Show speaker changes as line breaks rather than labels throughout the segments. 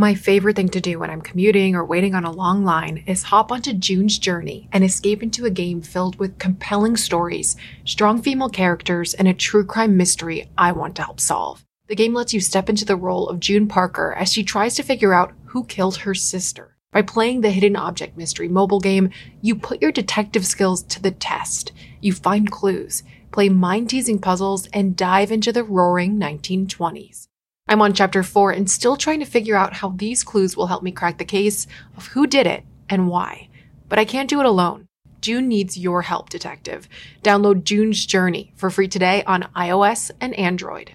My favorite thing to do when I'm commuting or waiting on a long line is hop onto June's Journey and escape into a game filled with compelling stories, strong female characters, and a true crime mystery I want to help solve. The game lets you step into the role of June Parker as she tries to figure out who killed her sister. By playing the Hidden Object Mystery mobile game, you put your detective skills to the test. You find clues, play mind teasing puzzles, and dive into the roaring 1920s. I'm on chapter 4 and still trying to figure out how these clues will help me crack the case of who did it and why. But I can't do it alone. June needs your help, detective. Download June's Journey for free today on iOS and Android.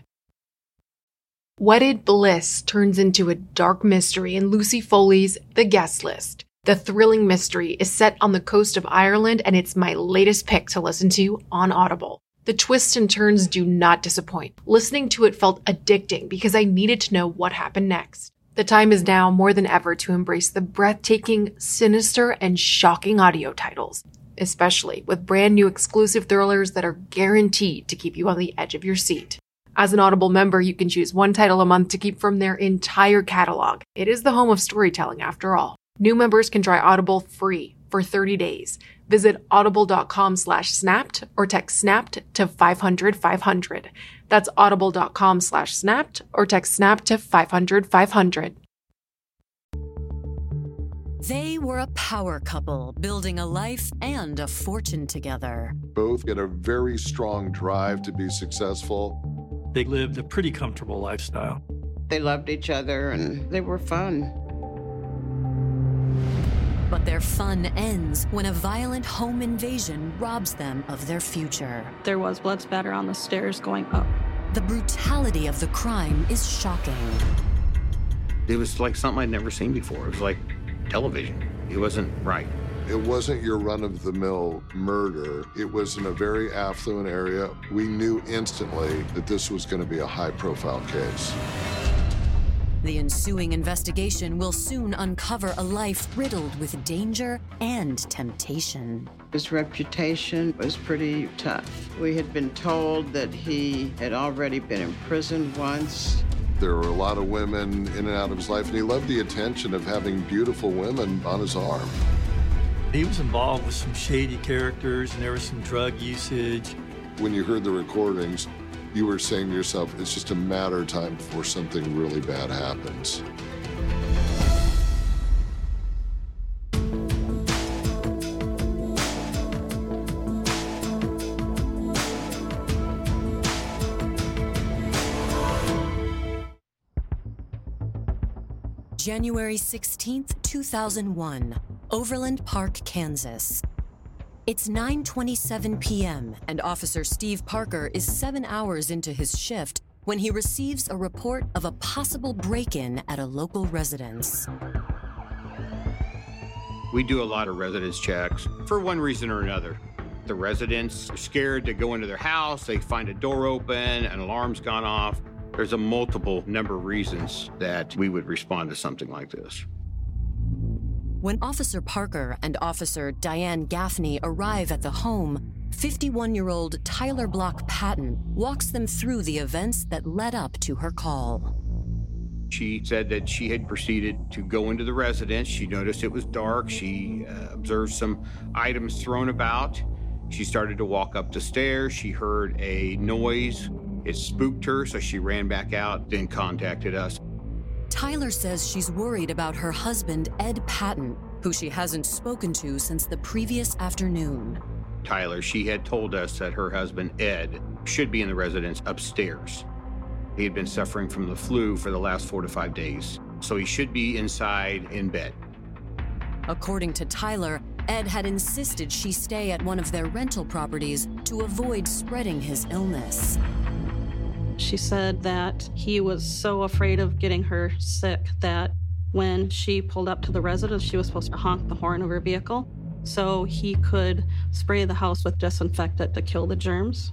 Wedded Bliss turns into a dark mystery in Lucy Foley's The Guest List. The thrilling mystery is set on the coast of Ireland and it's my latest pick to listen to on Audible. The twists and turns do not disappoint. Listening to it felt addicting because I needed to know what happened next. The time is now more than ever to embrace the breathtaking, sinister, and shocking audio titles, especially with brand new exclusive thrillers that are guaranteed to keep you on the edge of your seat. As an Audible member, you can choose one title a month to keep from their entire catalog. It is the home of storytelling after all. New members can try Audible free for 30 days. Visit audible.com slash snapped or text snapped to 500 500. That's audible.com slash snapped or text snapped to 500 500.
They were a power couple building a life and a fortune together.
Both get a very strong drive to be successful.
They lived a pretty comfortable lifestyle.
They loved each other and they were fun.
But their fun ends when a violent home invasion robs them of their future.
There was blood spatter on the stairs going up.
The brutality of the crime is shocking.
It was like something I'd never seen before. It was like television. It wasn't right.
It wasn't your run of the mill murder. It was in a very affluent area. We knew instantly that this was going to be a high profile case.
The ensuing investigation will soon uncover a life riddled with danger and temptation.
His reputation was pretty tough. We had been told that he had already been imprisoned once.
There were a lot of women in and out of his life, and he loved the attention of having beautiful women on his arm.
He was involved with some shady characters, and there was some drug usage.
When you heard the recordings, you were saying to yourself, it's just a matter of time before something really bad happens.
January 16th, 2001, Overland Park, Kansas. It's 9:27 p.m. and Officer Steve Parker is 7 hours into his shift when he receives a report of a possible break-in at a local residence.
We do a lot of residence checks for one reason or another. The residents are scared to go into their house, they find a door open, an alarm's gone off. There's a multiple number of reasons that we would respond to something like this.
When Officer Parker and Officer Diane Gaffney arrive at the home, 51 year old Tyler Block Patton walks them through the events that led up to her call.
She said that she had proceeded to go into the residence. She noticed it was dark. She uh, observed some items thrown about. She started to walk up the stairs. She heard a noise. It spooked her, so she ran back out, then contacted us.
Tyler says she's worried about her husband, Ed Patton, who she hasn't spoken to since the previous afternoon.
Tyler, she had told us that her husband, Ed, should be in the residence upstairs. He had been suffering from the flu for the last four to five days, so he should be inside in bed.
According to Tyler, Ed had insisted she stay at one of their rental properties to avoid spreading his illness.
She said that he was so afraid of getting her sick that when she pulled up to the residence, she was supposed to honk the horn of her vehicle so he could spray the house with disinfectant to kill the germs.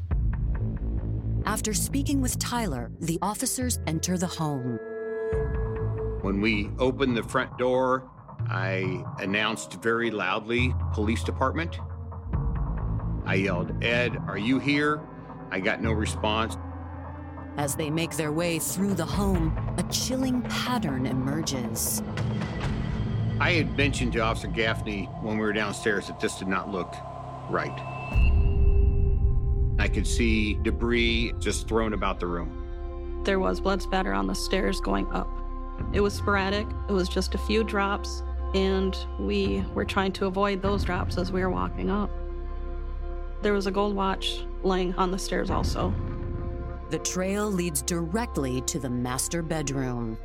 After speaking with Tyler, the officers enter the home.
When we opened the front door, I announced very loudly, Police Department. I yelled, Ed, are you here? I got no response.
As they make their way through the home, a chilling pattern emerges.
I had mentioned to Officer Gaffney when we were downstairs that this did not look right. I could see debris just thrown about the room.
There was blood spatter on the stairs going up. It was sporadic, it was just a few drops, and we were trying to avoid those drops as we were walking up. There was a gold watch laying on the stairs also.
The trail leads directly to the master bedroom.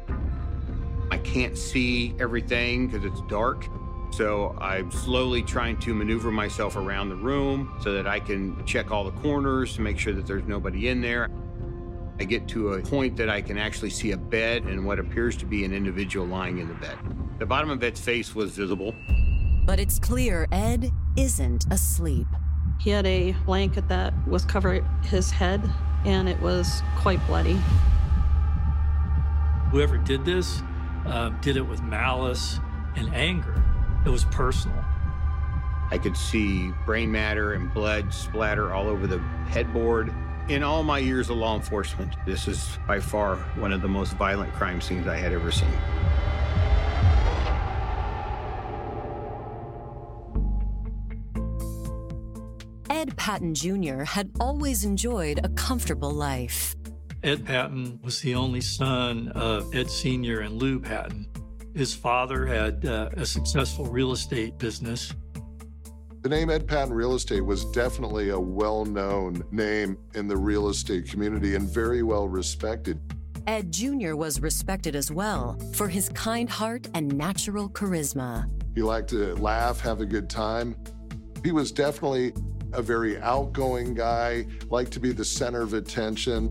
I can't see everything because it's dark. So I'm slowly trying to maneuver myself around the room so that I can check all the corners to make sure that there's nobody in there. I get to a point that I can actually see a bed and what appears to be an individual lying in the bed. The bottom of Ed's face was visible.
But it's clear Ed isn't asleep.
He had a blanket that was covering his head, and it was quite bloody.
Whoever did this uh, did it with malice and anger. It was personal.
I could see brain matter and blood splatter all over the headboard. In all my years of law enforcement, this is by far one of the most violent crime scenes I had ever seen.
Ed Patton Jr. had always enjoyed a comfortable life.
Ed Patton was the only son of Ed Sr. and Lou Patton. His father had uh, a successful real estate business.
The name Ed Patton Real Estate was definitely a well known name in the real estate community and very well respected.
Ed Jr. was respected as well for his kind heart and natural charisma.
He liked to laugh, have a good time. He was definitely a very outgoing guy, liked to be the center of attention.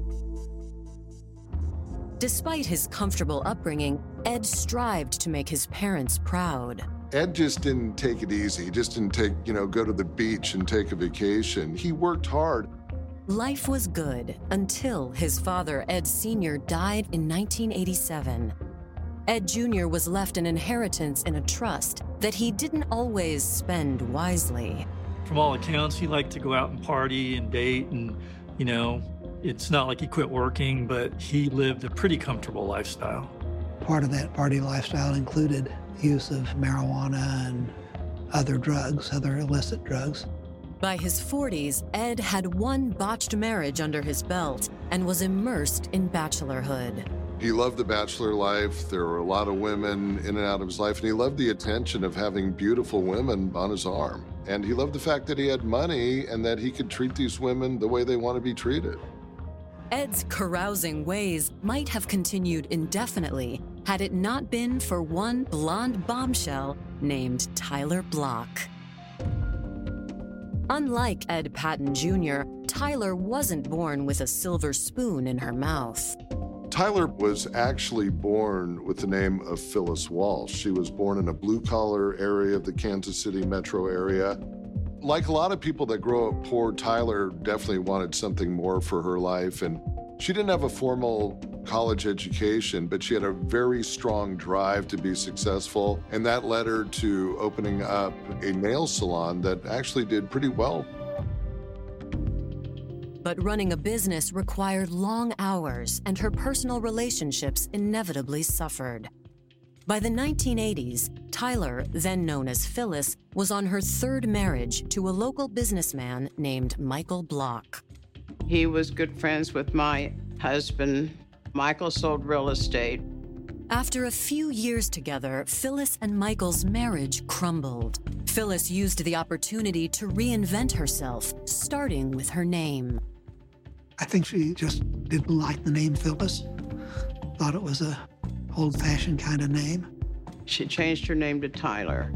Despite his comfortable upbringing, Ed strived to make his parents proud.
Ed just didn't take it easy. He just didn't take, you know, go to the beach and take a vacation. He worked hard.
Life was good until his father, Ed Sr., died in 1987. Ed Jr. was left an inheritance in a trust that he didn't always spend wisely.
From all accounts, he liked to go out and party and date, and, you know, it's not like he quit working, but he lived a pretty comfortable lifestyle.
Part of that party lifestyle included use of marijuana and other drugs, other illicit drugs.
By his 40s, Ed had one botched marriage under his belt and was immersed in bachelorhood.
He loved the bachelor life. There were a lot of women in and out of his life, and he loved the attention of having beautiful women on his arm. And he loved the fact that he had money and that he could treat these women the way they want to be treated.
Ed's carousing ways might have continued indefinitely had it not been for one blonde bombshell named Tyler Block. Unlike Ed Patton Jr., Tyler wasn't born with a silver spoon in her mouth.
Tyler was actually born with the name of Phyllis Walsh. She was born in a blue collar area of the Kansas City metro area. Like a lot of people that grow up poor, Tyler definitely wanted something more for her life. And she didn't have a formal college education, but she had a very strong drive to be successful. And that led her to opening up a nail salon that actually did pretty well.
But running a business required long hours, and her personal relationships inevitably suffered. By the 1980s, Tyler, then known as Phyllis, was on her third marriage to a local businessman named Michael Block.
He was good friends with my husband. Michael sold real estate.
After a few years together, Phyllis and Michael's marriage crumbled. Phyllis used the opportunity to reinvent herself, starting with her name.
I think she just didn't like the name Phyllis, thought it was a old-fashioned kind of name.
She changed her name to Tyler.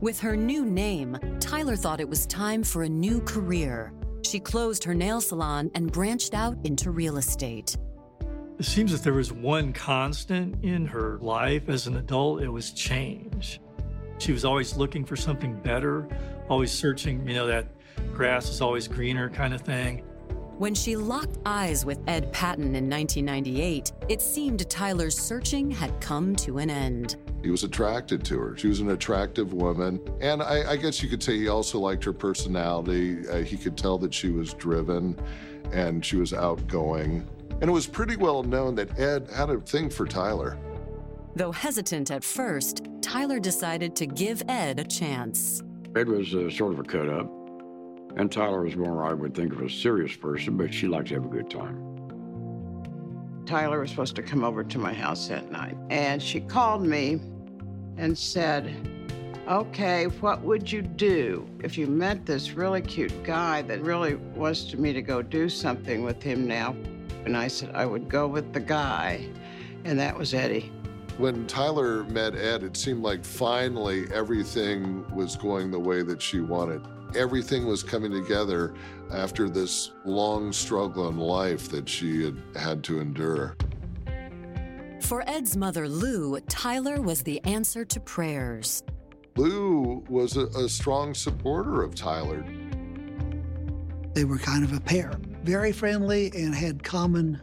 With her new name, Tyler thought it was time for a new career. She closed her nail salon and branched out into real estate.
It seems that there was one constant in her life as an adult, it was change. She was always looking for something better, always searching, you know, that grass is always greener kind of thing.
When she locked eyes with Ed Patton in 1998, it seemed Tyler's searching had come to an end.
He was attracted to her. She was an attractive woman. And I, I guess you could say he also liked her personality. Uh, he could tell that she was driven. and she was outgoing. And it was pretty well known that Ed had a thing for Tyler.
Though hesitant at first, Tyler decided to give Ed a chance.
Ed was uh, sort of a cut up, and Tyler was more, I would think, of a serious person, but she liked to have a good time.
Tyler was supposed to come over to my house that night, and she called me and said, Okay, what would you do if you met this really cute guy that really wants to me to go do something with him now? And I said, I would go with the guy, and that was Eddie.
When Tyler met Ed, it seemed like finally everything was going the way that she wanted. Everything was coming together after this long struggle in life that she had had to endure.
For Ed's mother, Lou, Tyler was the answer to prayers.
Lou was a, a strong supporter of Tyler.
They were kind of a pair, very friendly and had common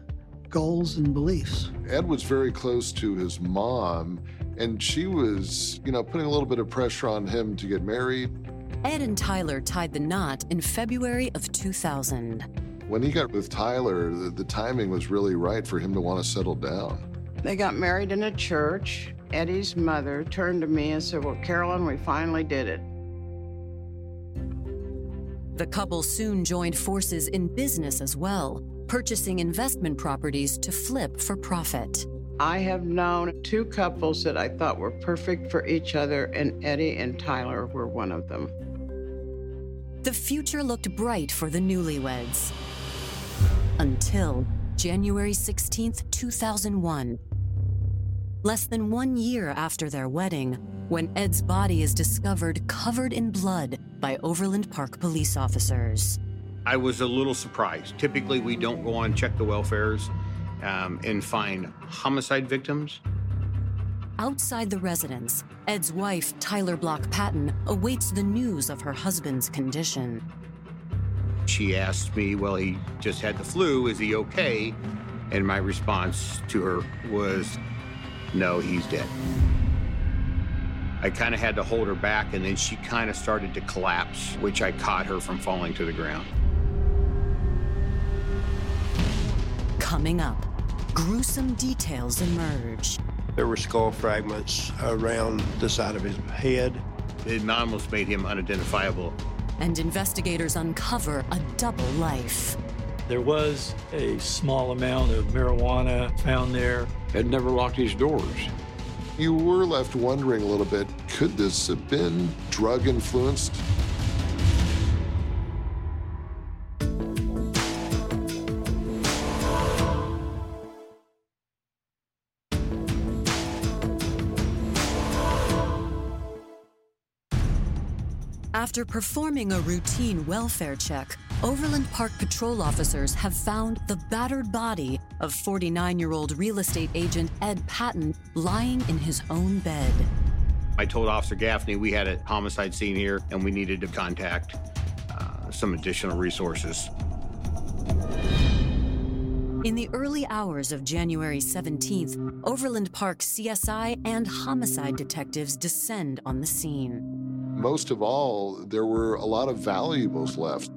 goals and beliefs.
Ed was very close to his mom, and she was, you know, putting a little bit of pressure on him to get married.
Ed and Tyler tied the knot in February of 2000.
When he got with Tyler, the, the timing was really right for him to want to settle down.
They got married in a church. Eddie's mother turned to me and said, Well, Carolyn, we finally did it.
The couple soon joined forces in business as well, purchasing investment properties to flip for profit.
I have known two couples that I thought were perfect for each other, and Eddie and Tyler were one of them.
The future looked bright for the newlyweds. Until January 16, 2001. Less than one year after their wedding, when Ed's body is discovered covered in blood by Overland Park police officers.
I was a little surprised. Typically, we don't go on check the welfares um, and find homicide victims.
Outside the residence, Ed's wife, Tyler Block Patton, awaits the news of her husband's condition.
She asked me, Well, he just had the flu. Is he okay? And my response to her was, No, he's dead. I kind of had to hold her back, and then she kind of started to collapse, which I caught her from falling to the ground.
Coming up, gruesome details emerge.
There were skull fragments around the side of his head.
It almost made him unidentifiable.
And investigators uncover a double life.
There was a small amount of marijuana found there.
Had never locked his doors.
You were left wondering a little bit could this have been drug influenced?
After performing a routine welfare check, Overland Park patrol officers have found the battered body of 49 year old real estate agent Ed Patton lying in his own bed.
I told Officer Gaffney we had a homicide scene here and we needed to contact uh, some additional resources.
In the early hours of January 17th, Overland Park CSI and homicide detectives descend on the scene.
Most of all, there were a lot of valuables left.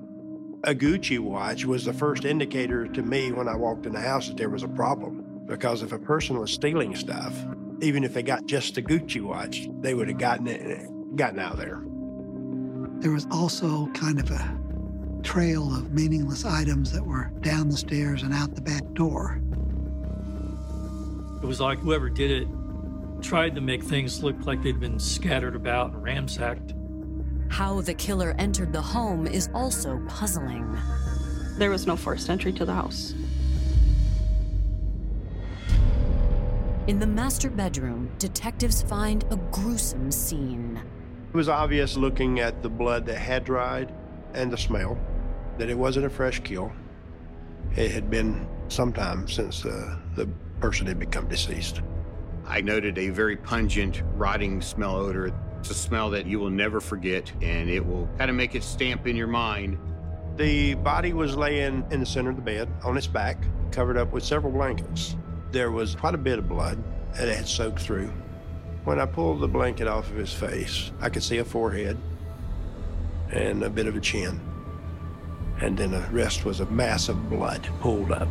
A Gucci watch was the first indicator to me when I walked in the house that there was a problem. Because if a person was stealing stuff, even if they got just the Gucci watch, they would have gotten it, gotten out of there.
There was also kind of a trail of meaningless items that were down the stairs and out the back door.
It was like whoever did it tried to make things look like they'd been scattered about and ransacked.
How the killer entered the home is also puzzling.
There was no forced entry to the house.
In the master bedroom, detectives find a gruesome scene.
It was obvious looking at the blood that had dried and the smell that it wasn't a fresh kill. It had been some time since uh, the person had become deceased.
I noted a very pungent, rotting smell odor. It's a smell that you will never forget, and it will kind of make it stamp in your mind.
The body was laying in the center of the bed on its back, covered up with several blankets. There was quite a bit of blood that had soaked through. When I pulled the blanket off of his face, I could see a forehead and a bit of a chin. and then the rest was a mass of blood pooled up.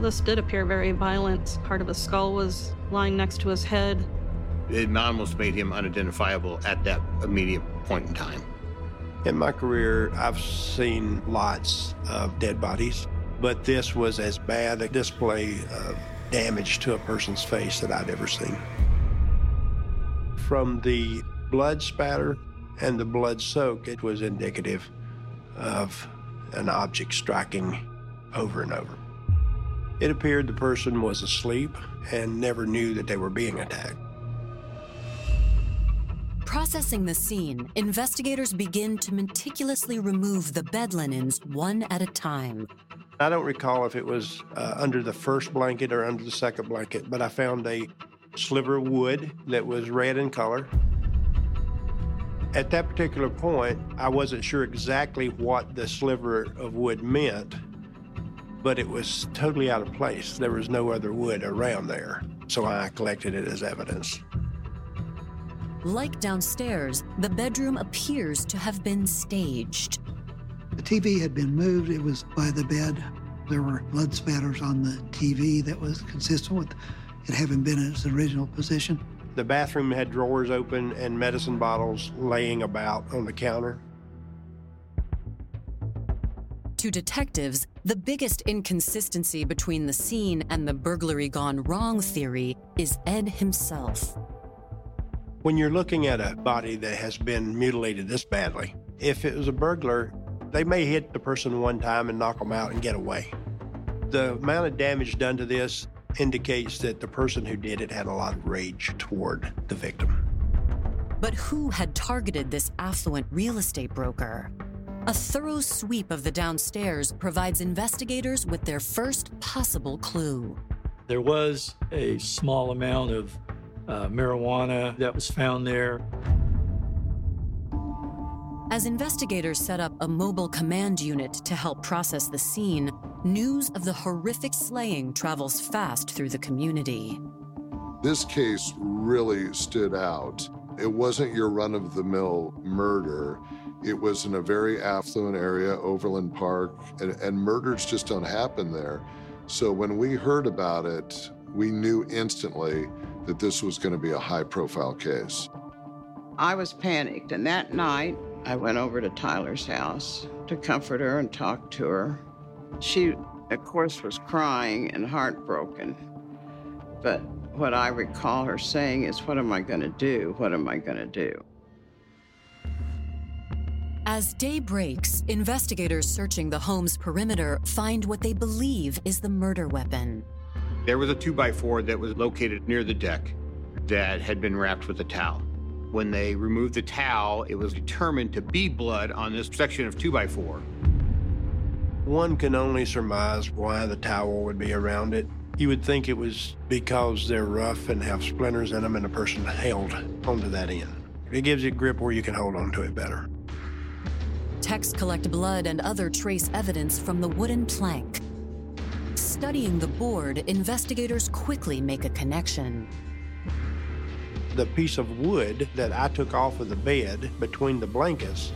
This did appear very violent. Part of his skull was lying next to his head.
It almost made him unidentifiable at that immediate point in time.
In my career, I've seen lots of dead bodies, but this was as bad a display of damage to a person's face that I'd ever seen. From the blood spatter and the blood soak, it was indicative of an object striking over and over. It appeared the person was asleep and never knew that they were being attacked.
Processing the scene, investigators begin to meticulously remove the bed linens one at a time.
I don't recall if it was uh, under the first blanket or under the second blanket, but I found a sliver of wood that was red in color. At that particular point, I wasn't sure exactly what the sliver of wood meant, but it was totally out of place. There was no other wood around there, so I collected it as evidence.
Like downstairs, the bedroom appears to have been staged.
The TV had been moved, it was by the bed. There were blood spatters on the TV that was consistent with it having been in its original position.
The bathroom had drawers open and medicine bottles laying about on the counter.
To detectives, the biggest inconsistency between the scene and the burglary gone wrong theory is Ed himself.
When you're looking at a body that has been mutilated this badly, if it was a burglar, they may hit the person one time and knock them out and get away. The amount of damage done to this indicates that the person who did it had a lot of rage toward the victim.
But who had targeted this affluent real estate broker? A thorough sweep of the downstairs provides investigators with their first possible clue.
There was a small amount of uh, marijuana that was found there.
As investigators set up a mobile command unit to help process the scene, news of the horrific slaying travels fast through the community.
This case really stood out. It wasn't your run of the mill murder. It was in a very affluent area, Overland Park, and, and murders just don't happen there. So when we heard about it, we knew instantly that this was going to be a high profile case.
I was panicked, and that night I went over to Tyler's house to comfort her and talk to her. She, of course, was crying and heartbroken. But what I recall her saying is, What am I going to do? What am I going to do?
As day breaks, investigators searching the home's perimeter find what they believe is the murder weapon.
There was a 2x4 that was located near the deck that had been wrapped with a towel. When they removed the towel, it was determined to be blood on this section of 2x4.
One can only surmise why the towel would be around it. You would think it was because they're rough and have splinters in them and a person held onto that end. It gives you grip where you can hold onto it better.
Techs collect blood and other trace evidence from the wooden plank. Studying the board, investigators quickly make a connection.
The piece of wood that I took off of the bed between the blankets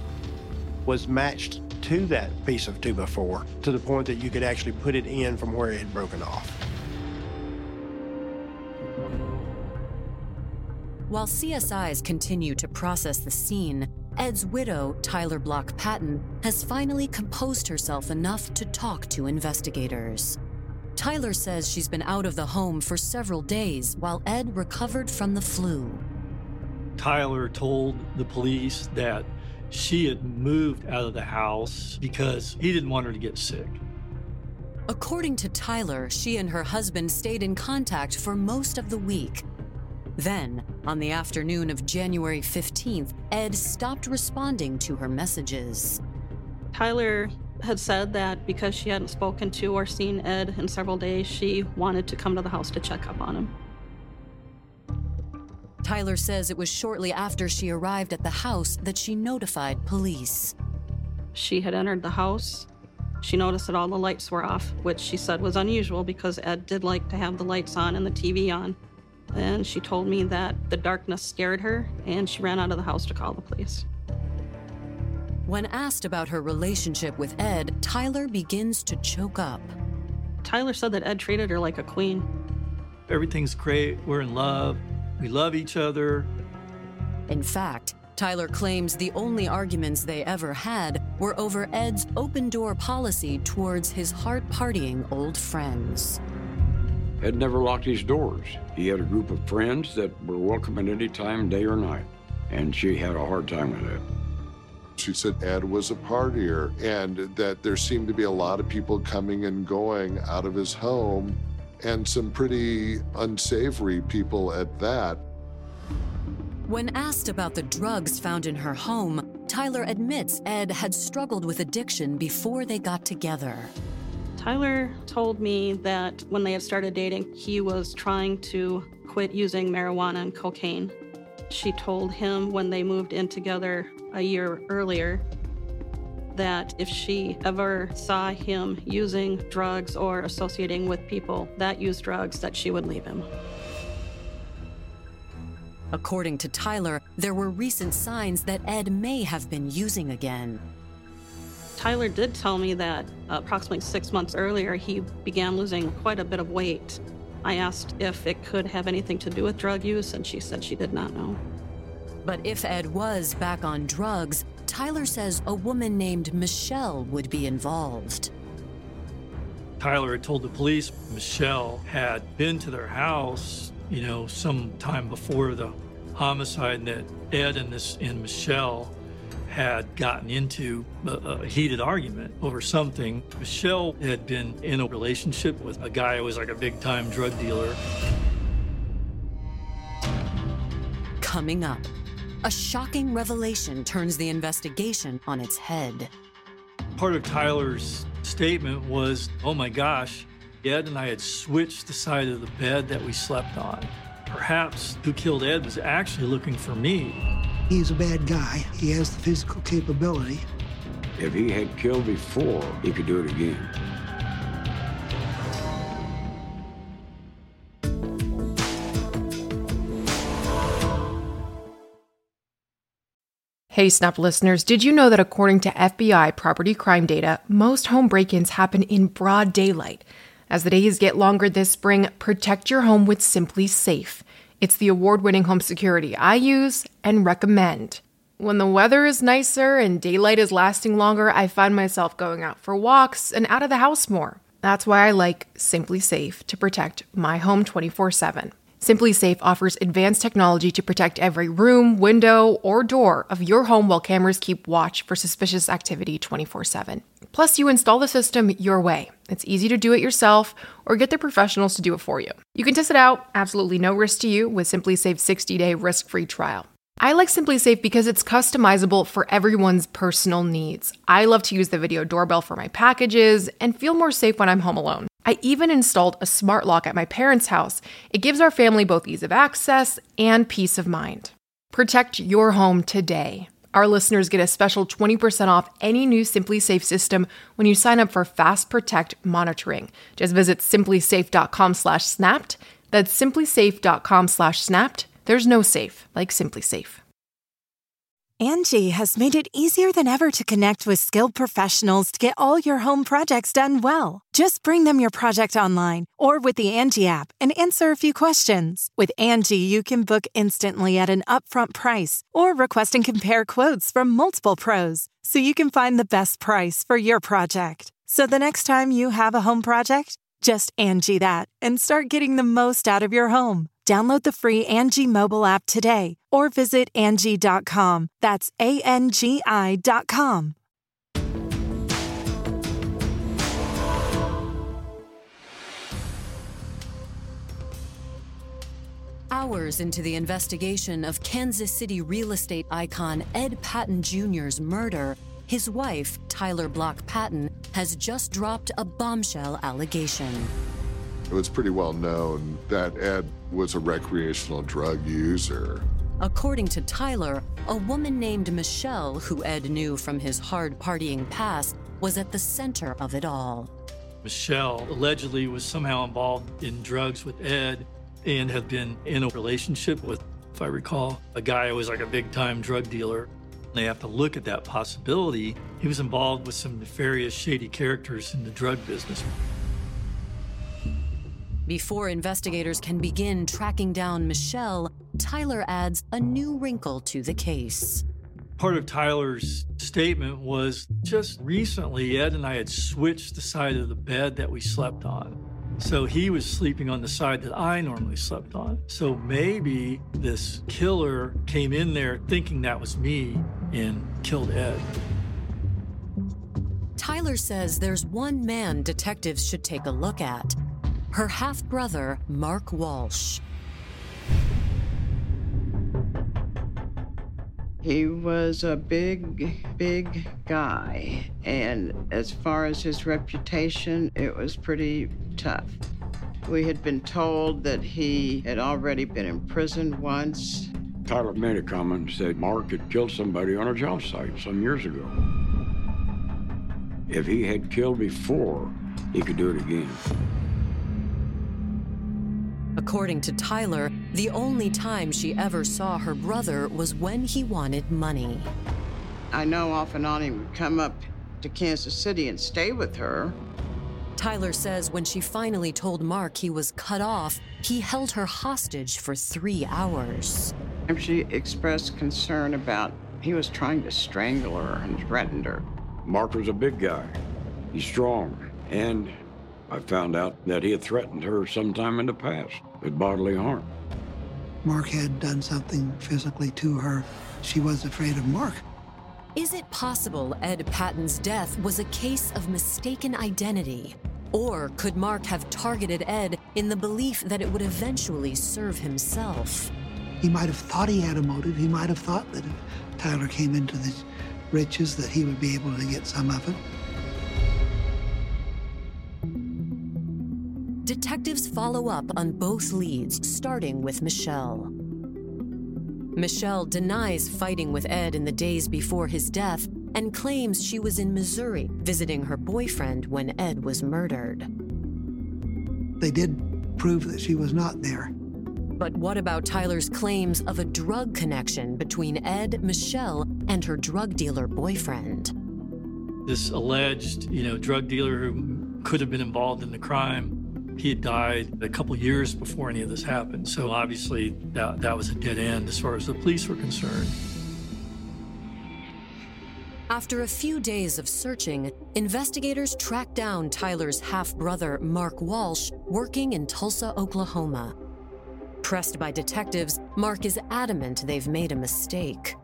was matched to that piece of 2x4 to the point that you could actually put it in from where it had broken off.
While CSIs continue to process the scene, Ed's widow, Tyler Block Patton, has finally composed herself enough to talk to investigators. Tyler says she's been out of the home for several days while Ed recovered from the flu.
Tyler told the police that she had moved out of the house because he didn't want her to get sick.
According to Tyler, she and her husband stayed in contact for most of the week. Then, on the afternoon of January 15th, Ed stopped responding to her messages.
Tyler had said that because she hadn't spoken to or seen Ed in several days, she wanted to come to the house to check up on him.
Tyler says it was shortly after she arrived at the house that she notified police.
She had entered the house. She noticed that all the lights were off, which she said was unusual because Ed did like to have the lights on and the TV on. And she told me that the darkness scared her and she ran out of the house to call the police.
When asked about her relationship with Ed, Tyler begins to choke up.
Tyler said that Ed treated her like a queen.
Everything's great. We're in love. We love each other.
In fact, Tyler claims the only arguments they ever had were over Ed's open door policy towards his hard partying old friends.
Ed never locked his doors. He had a group of friends that were welcome at any time, day or night, and she had a hard time with it.
She said Ed was a partier and that there seemed to be a lot of people coming and going out of his home and some pretty unsavory people at that.
When asked about the drugs found in her home, Tyler admits Ed had struggled with addiction before they got together.
Tyler told me that when they had started dating, he was trying to quit using marijuana and cocaine. She told him when they moved in together a year earlier that if she ever saw him using drugs or associating with people that use drugs that she would leave him.
According to Tyler, there were recent signs that Ed may have been using again.
Tyler did tell me that approximately six months earlier, he began losing quite a bit of weight. I asked if it could have anything to do with drug use, and she said she did not know.
But if Ed was back on drugs, Tyler says a woman named Michelle would be involved.
Tyler had told the police Michelle had been to their house, you know, some time before the homicide, and that Ed and this and Michelle had gotten into a, a, heated argument over something. Michelle had been in a relationship with a guy who was like a big time drug dealer.
Coming up, a shocking revelation turns the investigation on its head.
Part of Tyler's statement was, oh my gosh, Ed and I had switched the side of the bed that we slept on. Perhaps who killed Ed was actually looking for me.
He's a bad guy. He has the physical capability.
If he had killed before, he could do it again.
Hey, Snap listeners, did you know that according to FBI property crime data, most home break ins happen in broad daylight? As the days get longer this spring, protect your home with SimpliSafe. It's the award winning home security I use and recommend. When the weather is nicer and daylight is lasting longer, I find myself going out for walks and out of the house more. That's why I like SimpliSafe to protect my home 24 7. SimpliSafe offers advanced technology to protect every room, window, or door of your home while cameras keep watch for suspicious activity 24 7. Plus, you install the system your way. It's easy to do it yourself or get the professionals to do it for you. You can test it out, absolutely no risk to you, with SimpliSafe's 60 day risk free trial. I like SimpliSafe because it's customizable for everyone's personal needs. I love to use the video doorbell for my packages and feel more safe when I'm home alone. I even installed a smart lock at my parents' house. It gives our family both ease of access and peace of mind. Protect your home today. Our listeners get a special 20% off any new SimpliSafe system when you sign up for Fast Protect monitoring. Just visit simplisafe.com/snapped. That's simplisafe.com/snapped. There's no safe like Simply
Safe. Angi has made it easier than ever to connect with skilled professionals to get all your home projects done well. Just bring them your project online or with the Angi app and answer a few questions. With Angi, you can book instantly at an upfront price or request and compare quotes from multiple pros so you can find the best price for your project. So the next time you have a home project, just Angi that and start getting the most out of your home. Download the free Angi mobile app today or visit Angi.com. That's A N G I.com.
Hours into the investigation of Kansas City real estate icon Ed Patton Jr.'s murder, his wife, Tyler Block Patton, has just dropped a bombshell allegation.
It was pretty well known that Ed was a recreational drug user.
According to Tyler, a woman named Michelle, who Ed knew from his hard partying past, was at the center of it all.
Michelle allegedly was somehow involved in drugs with Ed and had been in a relationship with, if I recall, a guy who was like a big time drug dealer. They have to look at that possibility. He was involved with some nefarious, shady characters in the drug business.
Before investigators can begin tracking down Michelle, Tyler adds a new wrinkle to the case.
Part of Tyler's statement was just recently, Ed and I had switched the side of the bed that we slept on. So he was sleeping on the side that I normally slept on. So maybe this killer came in there thinking that was me and killed Ed.
Tyler says there's one man detectives should take a look at her half brother, Mark Walsh.
He was a big, big guy. And as far as his reputation, it was pretty tough. We had been told that he had already been imprisoned once.
Tyler made a comment and said Mark had killed somebody on a job site some years ago. If he had killed before, he could do it again.
According to Tyler, the only time she ever saw her brother was when he wanted money.
I know off and on he would come up to Kansas City and stay with her.
Tyler says when she finally told Mark he was cut off, he held her hostage for three hours.
She expressed concern about he was trying to strangle her and threatened her.
Mark was a big guy. He's strong, and I found out that he had threatened her sometime in the past with bodily harm.
Mark had done something physically to her. She was afraid of Mark.
Is it possible Ed Patton's death was a case of mistaken identity? Or could Mark have targeted Ed in the belief that it would eventually serve himself?
He might have thought he had a motive. He might have thought that if Tyler came into the riches that he would be able to get some of it.
Detectives follow up on both leads, starting with Michelle. Michelle denies fighting with Ed in the days before his death and claims she was in Missouri visiting her boyfriend when Ed was murdered.
They did prove that she was not there.
But what about Tyler's claims of a drug connection between Ed, Michelle, and her drug dealer boyfriend?
This alleged, you know, drug dealer who could have been involved in the crime he had died a couple years before any of this happened. So obviously that, that was a dead end as far as the police were concerned.
After a few days of searching, investigators tracked down Tyler's half brother, Mark Walsh, working in Tulsa, Oklahoma. Pressed by detectives, Mark is adamant they've made a mistake.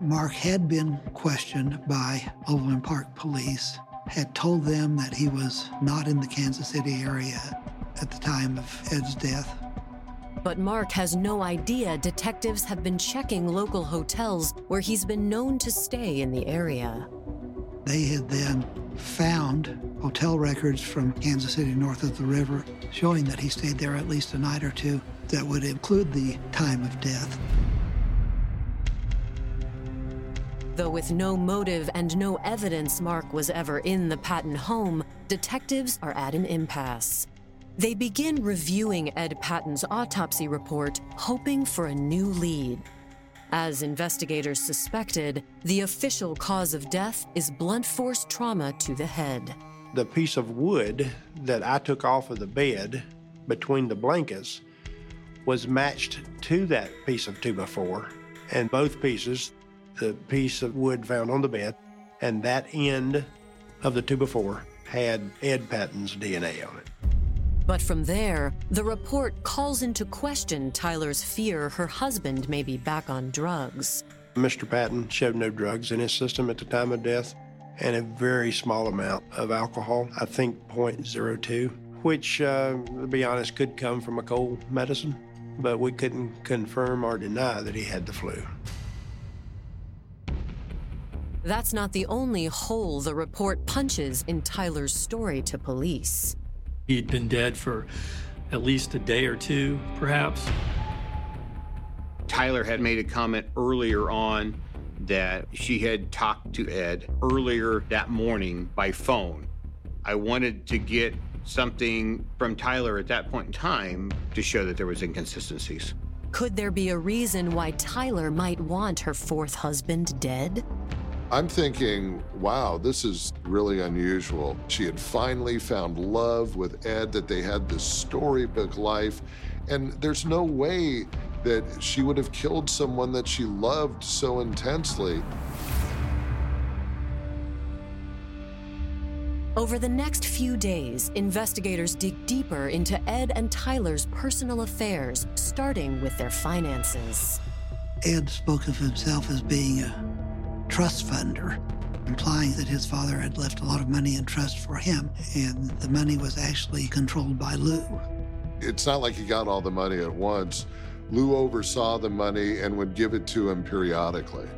Mark had been questioned by Overland Park police had told them that he was not in the Kansas City area at the time of Ed's death.
But Mark has no idea detectives have been checking local hotels where he's been known to stay in the area.
They had then found hotel records from Kansas City north of the river showing that he stayed there at least a night or two that would include the time of death.
Though with no motive and no evidence Mark was ever in the Patton home, detectives are at an impasse. They begin reviewing Ed Patton's autopsy report, hoping for a new lead. As investigators suspected, the official cause of death is blunt force trauma to the head.
The piece of wood that I took off of the bed between the blankets was matched to that piece of 2x4, and both pieces the piece of wood found on the bed, and that end of the 2x4 had Ed Patton's DNA on it.
But from there, the report calls into question Tyler's fear her husband may be back on drugs.
Mr. Patton showed no drugs in his system at the time of death and a very small amount of alcohol, I think 0.02, which, uh, to be honest, could come from a cold medicine, but we couldn't confirm or deny that he had the flu.
That's not the only hole the report punches in Tyler's story to police.
He'd been dead for at least a day or two, perhaps.
Tyler had made a comment earlier on that she had talked to Ed earlier that morning by phone. I wanted to get something from Tyler at that point in time to show that there was inconsistencies.
Could there be a reason why Tyler might want her fourth husband dead?
I'm thinking, wow, this is really unusual. She had finally found love with Ed, that they had this storybook life, and there's no way that she would have killed someone that she loved so intensely.
Over the next few days, investigators dig deeper into Ed and Tyler's personal affairs, starting with their finances.
Ed spoke of himself as being a trust funder, implying that his father had left a lot of money in trust for him, and the money was actually controlled by Lou.
It's not like he got all the money at once. Lou oversaw the money and would give it to him periodically.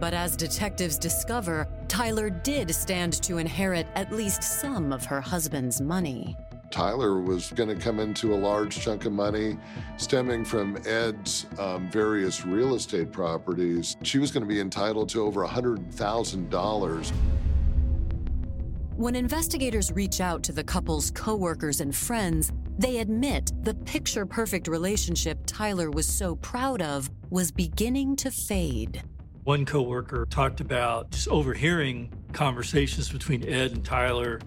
But as detectives discover, Tyler did stand to inherit at least some of her husband's money.
Tyler was going to come into a large chunk of money stemming from Ed's um, various real estate properties. She was going to be entitled to over $100,000.
When investigators reach out to the couple's coworkers and friends, they admit the picture perfect relationship Tyler was so proud of was beginning to fade.
One coworker talked about just overhearing conversations between Ed and Tyler.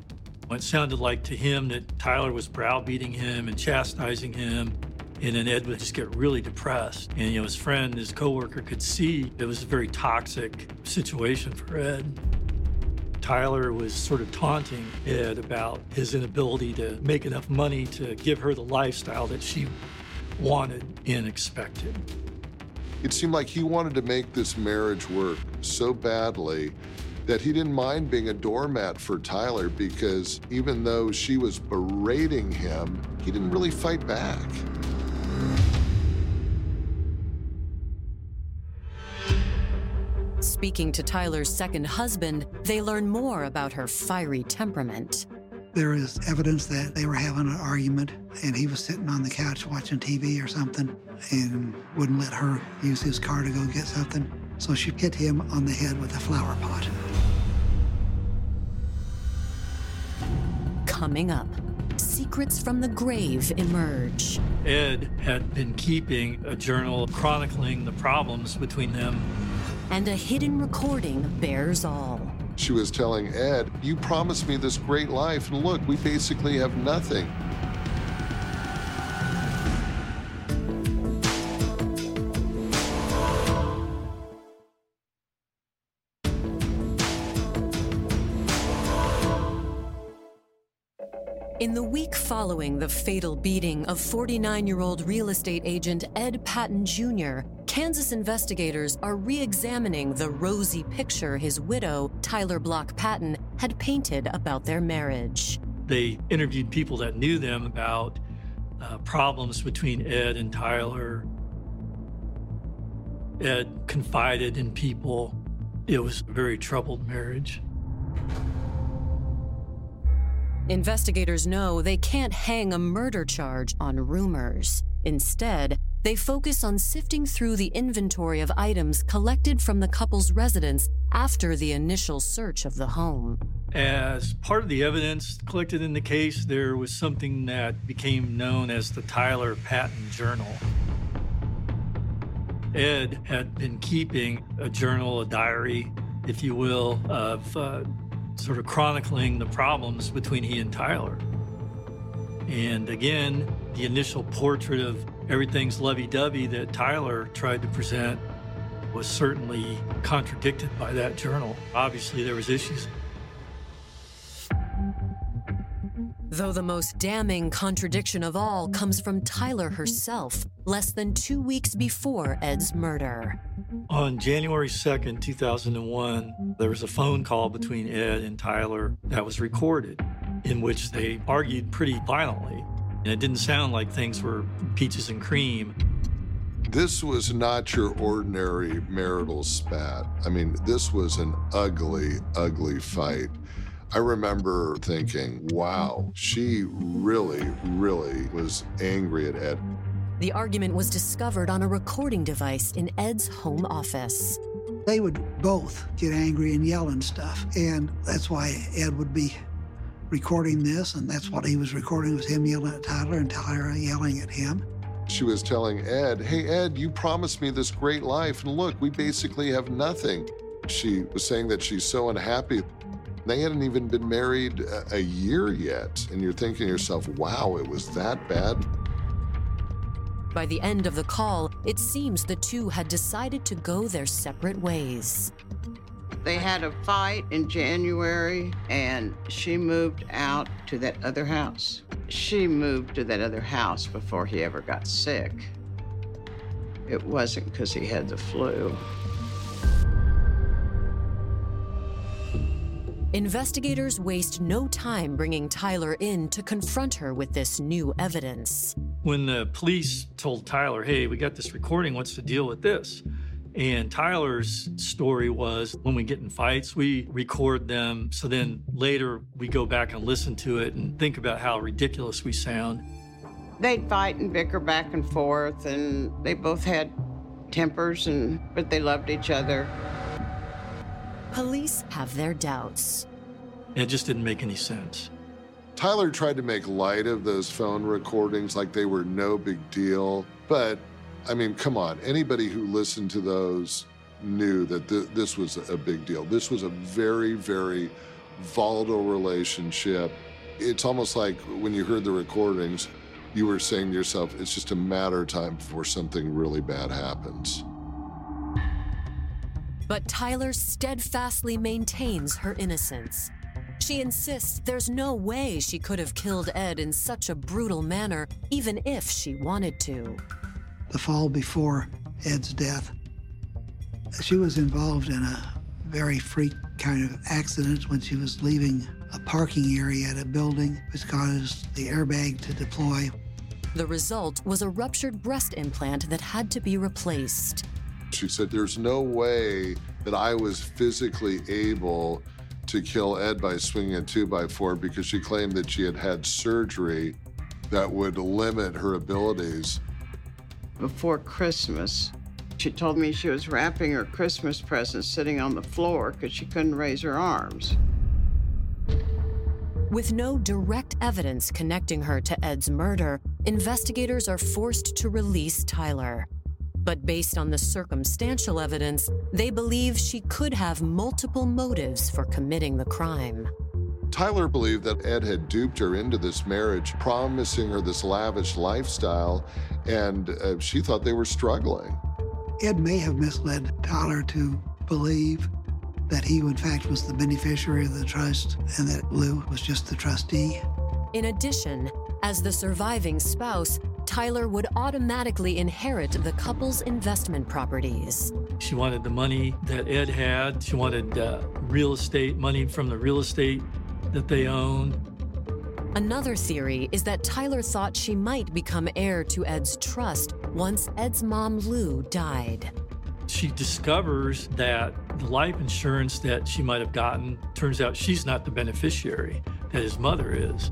It sounded like to him that Tyler was browbeating him and chastising him. And then Ed would just get really depressed. And you know, his friend, his coworker could see it was a very toxic situation for Ed. Tyler was sort of taunting Ed about his inability to make enough money to give her the lifestyle that she wanted and expected.
It seemed like he wanted to make this marriage work so badly that he didn't mind being a doormat for Tyler because even though she was berating him, he didn't really fight back.
Speaking to Tyler's second husband, they learn more about her fiery temperament.
There is evidence that they were having an argument, and he was sitting on the couch watching TV or something and wouldn't let her use his car to go get something. So she hit him on the head with a flower pot.
Coming up, secrets from the grave emerge.
Ed had been keeping a journal chronicling the problems between them.
And a hidden recording bares all.
She was telling Ed, You promised me this great life, and look, we basically have nothing.
Week following the fatal beating of 49 year old real estate agent Ed Patton Jr., Kansas investigators are re examining the rosy picture his widow, Tyler Block Patton, had painted about their marriage.
They interviewed people that knew them about uh, problems between Ed and Tyler. Ed confided in people. It was a very troubled marriage.
Investigators know they can't hang a murder charge on rumors. Instead, they focus on sifting through the inventory of items collected from the couple's residence after the initial search of the home.
As part of the evidence collected in the case, there was something that became known as the Tyler Patton Journal. Ed had been keeping a journal, a diary, if you will, of uh, sort of chronicling the problems between he and Tyler. And again, the initial portrait of everything's lovey dovey that Tyler tried to present was certainly contradicted by that journal. Obviously, there was issues.
Though the most damning contradiction of all comes from Tyler herself, less than two weeks before Ed's murder.
On January 2nd, 2001, there was a phone call between Ed and Tyler that was recorded in which they argued pretty violently. And it didn't sound like things were peaches and cream.
This was not your ordinary marital spat. I mean, this was an ugly, ugly fight. I remember thinking, wow, she really, really was angry at Ed.
The argument was discovered on a recording device in Ed's home office.
They would both get angry and yell and stuff, and that's why Ed would be recording this, and that's what he was recording was him yelling at Tyler and Tyler yelling at him.
She was telling Ed, Hey, Ed, you promised me this great life, and look, we basically have nothing. She was saying that she's so unhappy. They hadn't even been married a, year yet. And you're thinking to yourself, wow, it was that bad?
By the end of the call, it seems the two had decided to go their separate ways.
They had a fight in January, and she moved out to that other house. She moved to that other house before he ever got sick. It wasn't because he had the flu.
Investigators waste no time bringing Tyler in to confront her with this new evidence.
When the police told Tyler, hey, we got this recording, what's the deal with this? And Tyler's story was when we get in fights, we record them. So then later we go back and listen to it and think about how ridiculous we sound.
They'd fight and bicker back and forth, and they both had tempers, and but they loved each other.
Police have their doubts.
It just didn't make any sense.
Tyler tried to make light of those phone recordings like they were no big deal, but I mean, come on. Anybody who listened to those knew that th- this was a big deal. This was a very, very volatile relationship. It's almost like when you heard the recordings, you were saying to yourself, it's just a matter of time before something really bad happens.
But Tyler steadfastly maintains her innocence. She insists there's no way she could have killed Ed in such a brutal manner, even if she wanted to
the fall before Ed's death. She was involved in a very freak kind of accident when she was leaving a parking area at a building, which caused the airbag to deploy.
The result was a ruptured breast implant that had to be replaced.
She said, There's no way that I was physically able to kill Ed by swinging a 2 by 4 because she claimed that she had had surgery that would limit her abilities
before Christmas. She told me she was wrapping her Christmas presents sitting on the floor because she couldn't raise her arms.
With no direct evidence connecting her to Ed's murder, investigators are forced to release Tyler. But based on the circumstantial evidence, they believe she could have multiple motives for committing the crime.
Tyler believed that Ed had duped her into this marriage, promising her this lavish lifestyle, and uh, she thought they were struggling.
Ed may have misled Tyler to believe that he, in fact, was the beneficiary of the trust and that Lou was just the trustee.
In addition, as the surviving spouse, Tyler would automatically inherit the couple's investment properties.
She wanted the money that Ed had. She wanted uh, real estate, money from the real estate that they owned.
Another theory is that Tyler thought she might become heir to Ed's trust once Ed's mom, Lou, died.
She discovers that the life insurance that she might have gotten turns out she's not the beneficiary, that his mother is.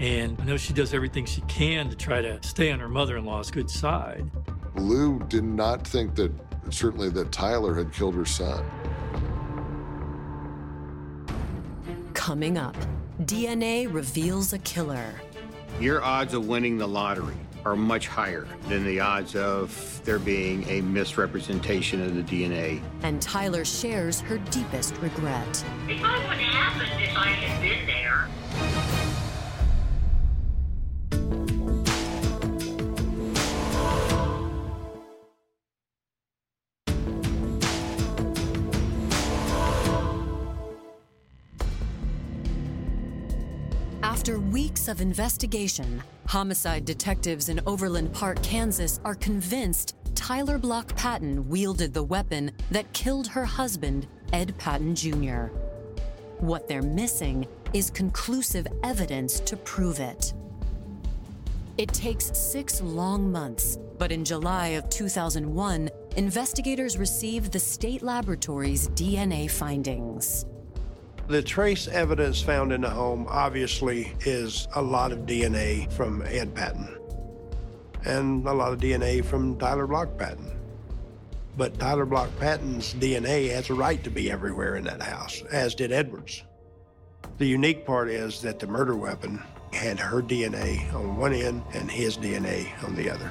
And I know she does everything she can to try to stay on her mother in law's good side.
Lou did not think that, certainly, that Tyler had killed her son.
Coming up, DNA reveals a killer.
Your odds of winning the lottery are much higher than the odds of there being a misrepresentation of the DNA.
And Tyler shares her deepest regret.
It might have happened if I had been there.
Weeks of investigation, homicide detectives in Overland Park, Kansas are convinced Tyler Block Patton wielded the weapon that killed her husband, Ed Patton Jr. What they're missing is conclusive evidence to prove it. It takes six long months, but in July of 2001, investigators received the state laboratory's DNA findings.
The trace evidence found in the home obviously is a lot of DNA from Ed Patton and a lot of DNA from Tyler Block Patton. But Tyler Block Patton's DNA has a right to be everywhere in that house, as did Edwards. The unique part is that the murder weapon had her DNA on one end and his DNA on the other.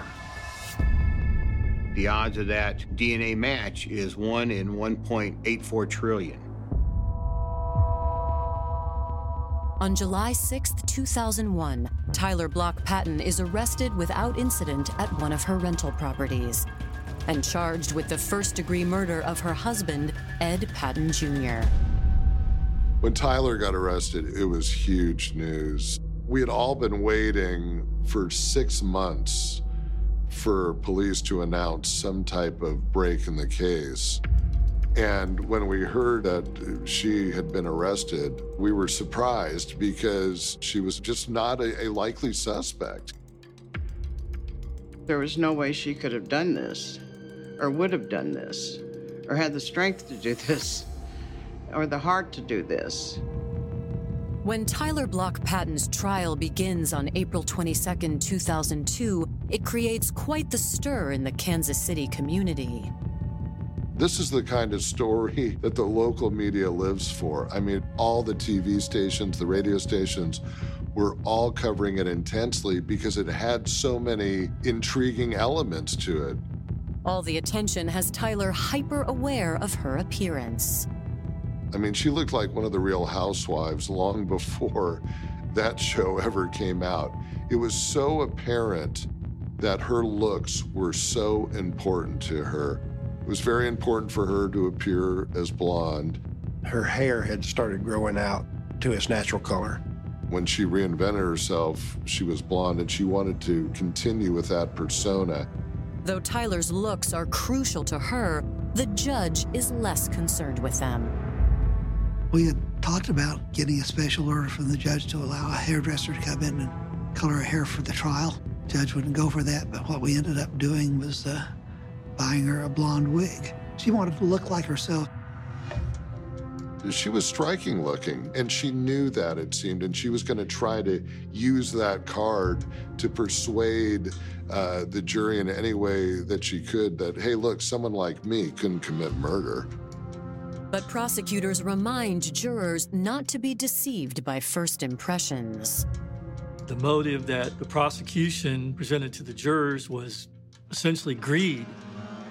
The odds of that DNA match is 1 in 1.84 trillion.
On July 6, 2001, Tyler Block Patton is arrested without incident at one of her rental properties and charged with the first degree murder of her husband, Ed Patton Jr.
When Tyler got arrested, it was huge news. We had all been waiting for six months for police to announce some type of break in the case. And when we heard that she had been arrested, we were surprised because she was just not a, a, likely suspect.
There was no way she could have done this, or would have done this, or had the strength to do this, or the heart to do this.
When Tyler Block Patton's trial begins on April 22, 2002, it creates quite the stir in the Kansas City community.
This is the kind of story that the local media lives for. I mean, all the TV stations, the radio stations, were all covering it intensely because it had so many intriguing elements to it.
All the attention has Tyler hyper aware of her appearance.
I mean, she looked like one of the real housewives long before that show ever came out. It was so apparent that her looks were so important to her was very important for her to appear as blonde.
Her hair had started growing out to its natural color.
When she reinvented herself, she was blonde and she wanted to continue with that persona.
Though Tyler's looks are crucial to her, the judge is less concerned with them.
We had talked about getting a special order from the judge to allow a hairdresser to come in and color her hair for the trial. Judge wouldn't go for that, but what we ended up doing was uh, buying her a blonde wig. She wanted to look like herself.
She was striking looking, and she knew that, it seemed, and she was going to try to use that card to persuade uh, the jury in any way that she could that, hey, look, someone like me couldn't commit murder.
But prosecutors remind jurors not to be deceived by first impressions.
The motive that the prosecution presented to the jurors was essentially greed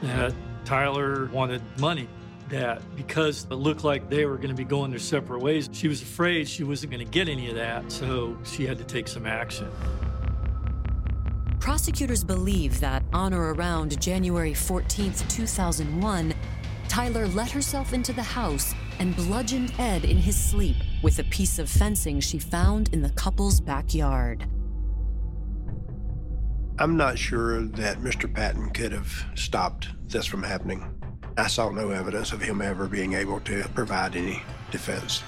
that uh, Tyler wanted money. That because it looked like they were going to be going their separate ways, she was afraid she wasn't going to get any of that, so she had to take some action.
Prosecutors believe that on or around January 14, 2001, Tyler let herself into the house and bludgeoned Ed in his sleep with a piece of fencing she found in the couple's backyard.
I'm not sure that Mr. Patton could have stopped this from happening. I saw no evidence of him ever being able to provide any defense.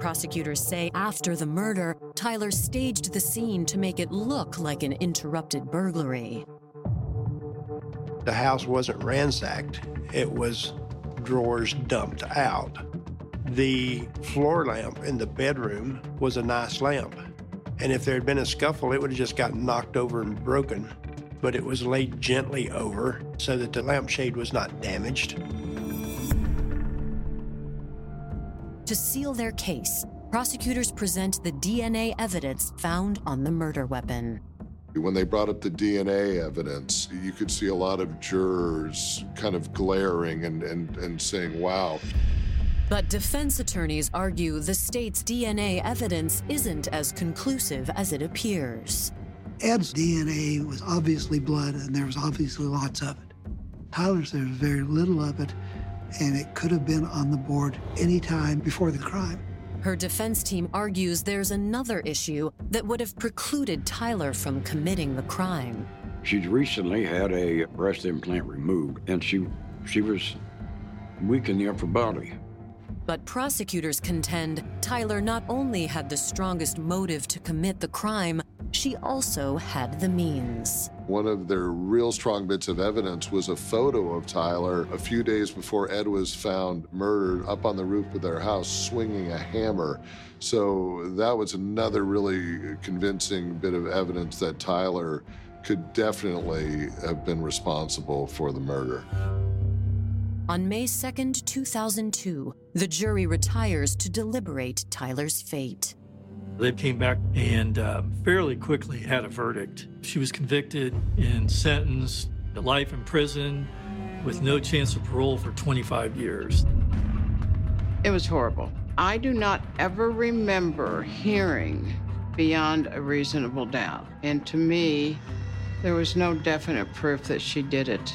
Prosecutors say after the murder, Tyler staged the scene to make it look like an interrupted burglary.
The house wasn't ransacked, it was drawers dumped out. The floor lamp in the bedroom was a nice lamp. And if there had been a scuffle, it would have just gotten knocked over and broken. But it was laid gently over so that the lampshade was not damaged.
To seal their case, prosecutors present the DNA evidence found on the murder weapon.
When they brought up the DNA evidence, you could see a lot of jurors kind of glaring and, and, and saying, wow,
but defense attorneys argue the state's DNA evidence isn't as conclusive as it appears.
Ed's DNA was obviously blood, and there was obviously lots of it. Tyler's, there was very little of it, and it could have been on the board any time before the crime.
Her defense team argues there's another issue that would have precluded Tyler from committing the crime.
She'd recently had a breast implant removed, and she she was weak in the upper body.
But prosecutors contend Tyler not only had the strongest motive to commit the crime, she also had the means.
One of their real strong bits of evidence was a photo of Tyler a few days before Ed was found murdered up on the roof of their house swinging a hammer. So that was another really convincing bit of evidence that Tyler could definitely have been responsible for the murder.
On May 2, 2002, the jury retires to deliberate Tyler's fate.
They came back and um, fairly quickly had a verdict. She was convicted and sentenced to life in prison with no chance of parole for 25 years.
It was horrible. I do not ever remember hearing beyond a reasonable doubt. And to me, there was no definite proof that she did it.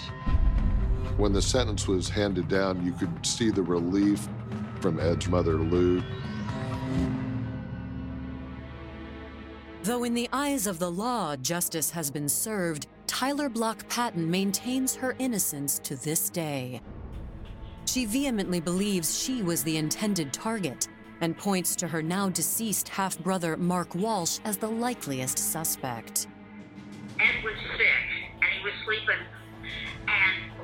When the sentence was handed down, you could see the relief from Ed's mother, Lou.
Though in the eyes of the law, justice has been served, Tyler Block Patton maintains her innocence to this day. She vehemently believes she was the intended target and points to her now deceased half brother Mark Walsh as the likeliest suspect.
Ed was sick and he was sleeping.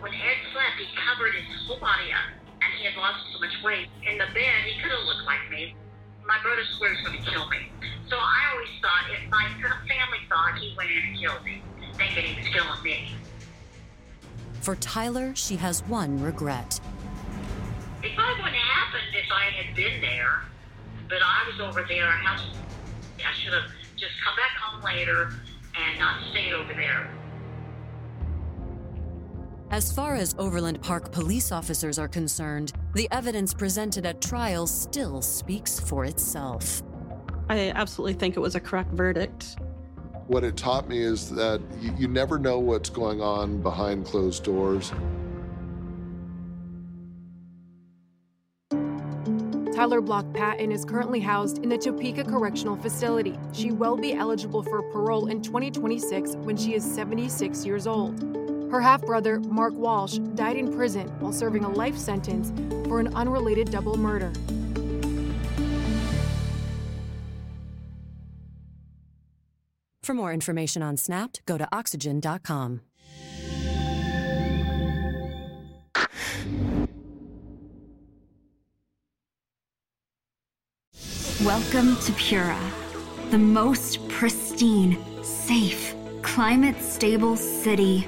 When Ed slept, he covered his whole body up. And he had lost so much weight. In the bed, he could have looked like me. My brother swears going to kill me. So I always thought if my family thought he went in and killed me, thinking he was killing me.
For Tyler, she has one regret.
It probably wouldn't have happened if I had been there. But I was over there. I should have just come back home later and not stayed over there.
As far as Overland Park police officers are concerned, the evidence presented at trial still speaks for itself.
I absolutely think it was a correct verdict.
What it taught me is that you, you never know what's going on behind closed doors.
Tyler Block Patton is currently housed in the Topeka Correctional Facility. She will be eligible for parole in 2026 when she is 76 years old. Her half brother, Mark Walsh, died in prison while serving a life sentence for an unrelated double murder.
For more information on Snapped, go to oxygen.com.
Welcome to Pura, the most pristine, safe, climate stable city